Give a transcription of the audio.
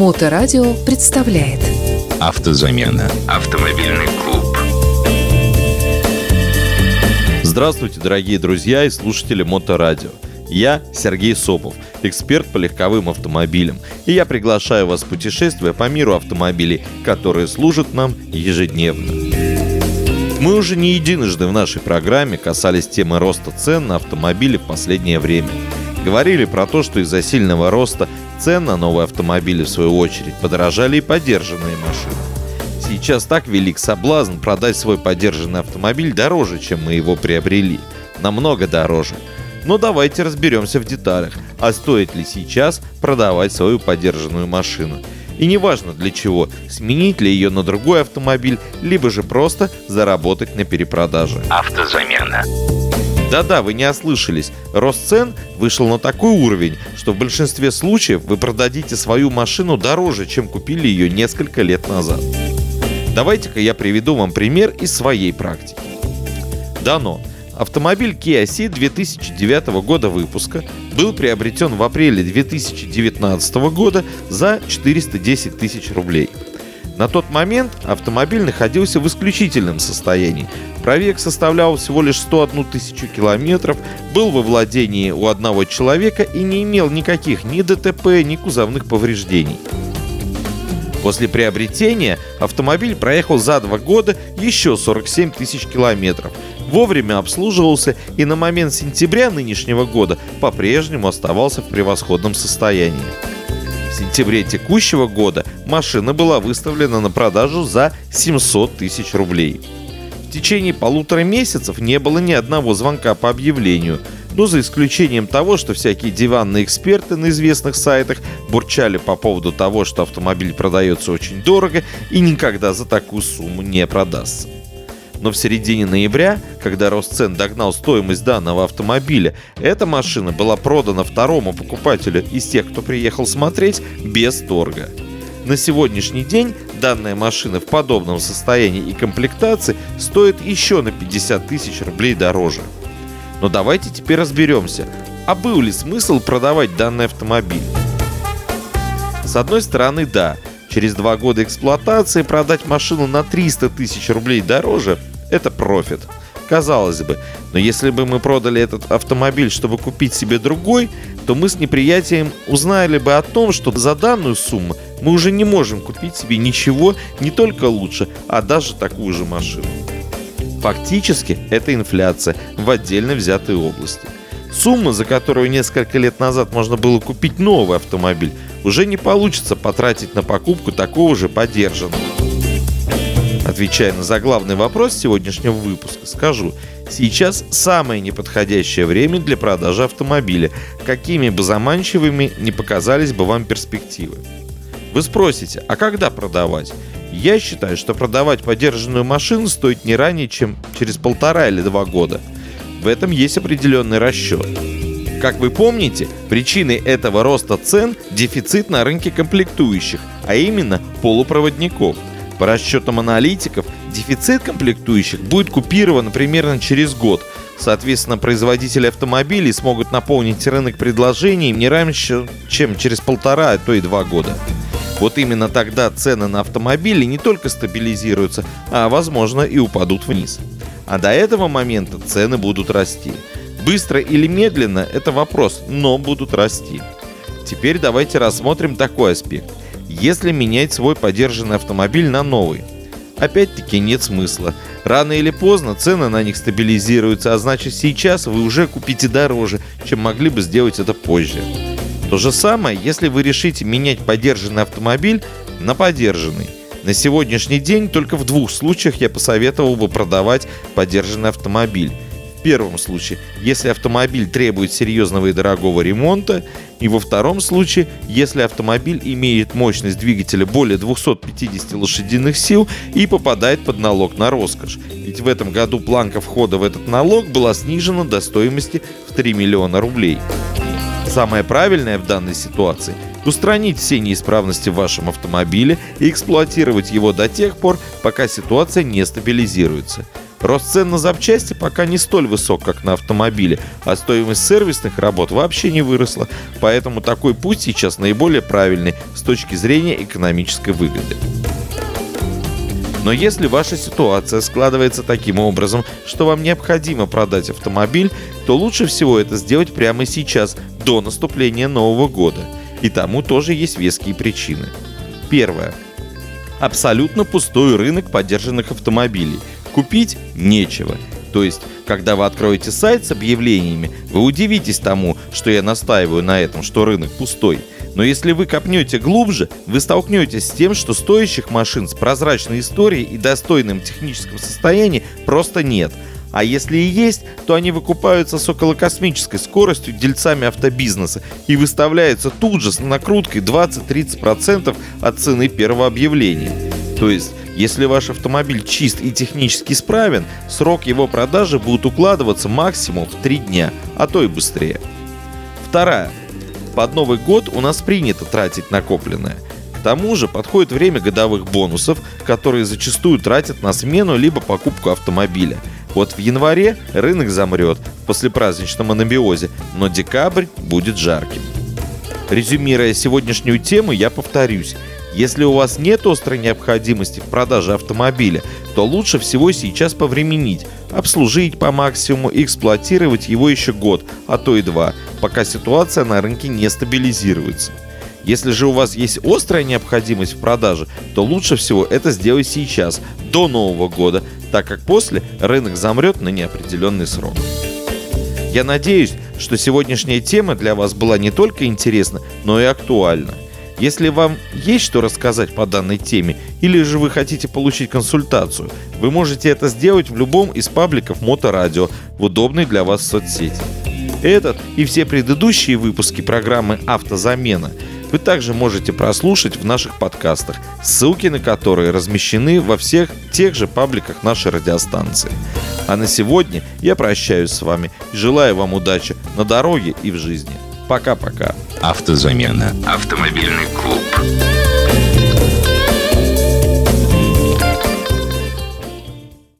Моторадио представляет Автозамена. Автомобильный клуб. Здравствуйте, дорогие друзья и слушатели Моторадио. Я Сергей Сопов, эксперт по легковым автомобилям, и я приглашаю вас в путешествие по миру автомобилей, которые служат нам ежедневно. Мы уже не единожды в нашей программе касались темы роста цен на автомобили в последнее время. Говорили про то, что из-за сильного роста цен на новые автомобили, в свою очередь, подорожали и подержанные машины. Сейчас так велик соблазн продать свой подержанный автомобиль дороже, чем мы его приобрели. Намного дороже. Но давайте разберемся в деталях, а стоит ли сейчас продавать свою подержанную машину. И неважно для чего, сменить ли ее на другой автомобиль, либо же просто заработать на перепродаже. Автозамена. Да-да, вы не ослышались. Рост цен вышел на такой уровень, что в большинстве случаев вы продадите свою машину дороже, чем купили ее несколько лет назад. Давайте-ка я приведу вам пример из своей практики. Дано. Автомобиль Kia Ceed 2009 года выпуска был приобретен в апреле 2019 года за 410 тысяч рублей. На тот момент автомобиль находился в исключительном состоянии. Пробег составлял всего лишь 101 тысячу километров, был во владении у одного человека и не имел никаких ни ДТП, ни кузовных повреждений. После приобретения автомобиль проехал за два года еще 47 тысяч километров, вовремя обслуживался и на момент сентября нынешнего года по-прежнему оставался в превосходном состоянии. Сентябре текущего года машина была выставлена на продажу за 700 тысяч рублей. В течение полутора месяцев не было ни одного звонка по объявлению – ну, за исключением того, что всякие диванные эксперты на известных сайтах бурчали по поводу того, что автомобиль продается очень дорого и никогда за такую сумму не продастся. Но в середине ноября, когда рост цен догнал стоимость данного автомобиля, эта машина была продана второму покупателю из тех, кто приехал смотреть, без торга. На сегодняшний день данная машина в подобном состоянии и комплектации стоит еще на 50 тысяч рублей дороже. Но давайте теперь разберемся, а был ли смысл продавать данный автомобиль? С одной стороны, да, через два года эксплуатации продать машину на 300 тысяч рублей дороже – это профит. Казалось бы, но если бы мы продали этот автомобиль, чтобы купить себе другой, то мы с неприятием узнали бы о том, что за данную сумму мы уже не можем купить себе ничего не только лучше, а даже такую же машину. Фактически это инфляция в отдельно взятой области. Сумма, за которую несколько лет назад можно было купить новый автомобиль, уже не получится потратить на покупку такого же подержанного. Отвечая на заглавный вопрос сегодняшнего выпуска, скажу, сейчас самое неподходящее время для продажи автомобиля, какими бы заманчивыми не показались бы вам перспективы. Вы спросите, а когда продавать? Я считаю, что продавать подержанную машину стоит не ранее, чем через полтора или два года. В этом есть определенный расчет. Как вы помните, причиной этого роста цен – дефицит на рынке комплектующих, а именно полупроводников. По расчетам аналитиков, дефицит комплектующих будет купирован примерно через год. Соответственно, производители автомобилей смогут наполнить рынок предложений не раньше, чем через полтора, а то и два года. Вот именно тогда цены на автомобили не только стабилизируются, а возможно и упадут вниз. А до этого момента цены будут расти. Быстро или медленно – это вопрос, но будут расти. Теперь давайте рассмотрим такой аспект. Если менять свой подержанный автомобиль на новый, опять-таки нет смысла. Рано или поздно цены на них стабилизируются, а значит сейчас вы уже купите дороже, чем могли бы сделать это позже. То же самое, если вы решите менять подержанный автомобиль на подержанный. На сегодняшний день только в двух случаях я посоветовал бы продавать подержанный автомобиль. В первом случае, если автомобиль требует серьезного и дорогого ремонта, и во втором случае, если автомобиль имеет мощность двигателя более 250 лошадиных сил и попадает под налог на роскошь. Ведь в этом году планка входа в этот налог была снижена до стоимости в 3 миллиона рублей. Самое правильное в данной ситуации – устранить все неисправности в вашем автомобиле и эксплуатировать его до тех пор, пока ситуация не стабилизируется. Рост цен на запчасти пока не столь высок, как на автомобиле, а стоимость сервисных работ вообще не выросла, поэтому такой путь сейчас наиболее правильный с точки зрения экономической выгоды. Но если ваша ситуация складывается таким образом, что вам необходимо продать автомобиль, то лучше всего это сделать прямо сейчас, до наступления Нового года. И тому тоже есть веские причины. Первое. Абсолютно пустой рынок поддержанных автомобилей. Купить нечего. То есть, когда вы откроете сайт с объявлениями, вы удивитесь тому, что я настаиваю на этом, что рынок пустой – но если вы копнете глубже, вы столкнетесь с тем, что стоящих машин с прозрачной историей и достойным техническом состоянии просто нет. А если и есть, то они выкупаются с околокосмической скоростью дельцами автобизнеса и выставляются тут же с накруткой 20-30% от цены первого объявления. То есть, если ваш автомобиль чист и технически исправен, срок его продажи будет укладываться максимум в 3 дня, а то и быстрее. Вторая под Новый год у нас принято тратить накопленное. К тому же подходит время годовых бонусов, которые зачастую тратят на смену либо покупку автомобиля. Вот в январе рынок замрет в послепраздничном анабиозе, но декабрь будет жарким. Резюмируя сегодняшнюю тему, я повторюсь. Если у вас нет острой необходимости в продаже автомобиля, то лучше всего сейчас повременить, обслужить по максимуму и эксплуатировать его еще год, а то и два, пока ситуация на рынке не стабилизируется. Если же у вас есть острая необходимость в продаже, то лучше всего это сделать сейчас, до Нового года, так как после рынок замрет на неопределенный срок. Я надеюсь, что сегодняшняя тема для вас была не только интересна, но и актуальна. Если вам есть что рассказать по данной теме, или же вы хотите получить консультацию, вы можете это сделать в любом из пабликов Моторадио в удобной для вас соцсети. Этот и все предыдущие выпуски программы «Автозамена» вы также можете прослушать в наших подкастах, ссылки на которые размещены во всех тех же пабликах нашей радиостанции. А на сегодня я прощаюсь с вами и желаю вам удачи на дороге и в жизни. Пока-пока. Автозамена. Автомобильный клуб.